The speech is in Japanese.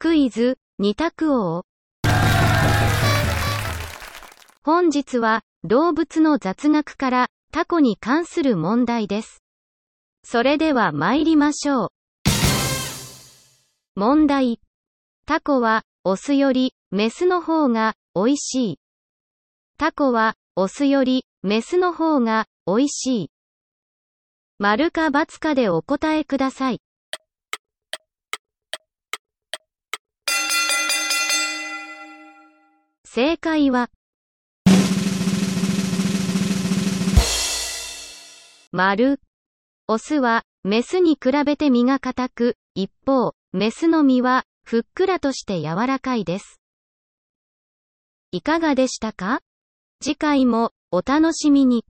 クイズ、二択王。本日は、動物の雑学から、タコに関する問題です。それでは参りましょう。問題。タコは、オスより、メスの方が、美味しい。タコは、オスより、メスの方が、美味しい。丸か×かでお答えください。正解は、丸。オスは、メスに比べて身が硬く、一方、メスの身は、ふっくらとして柔らかいです。いかがでしたか？次回も、お楽しみに。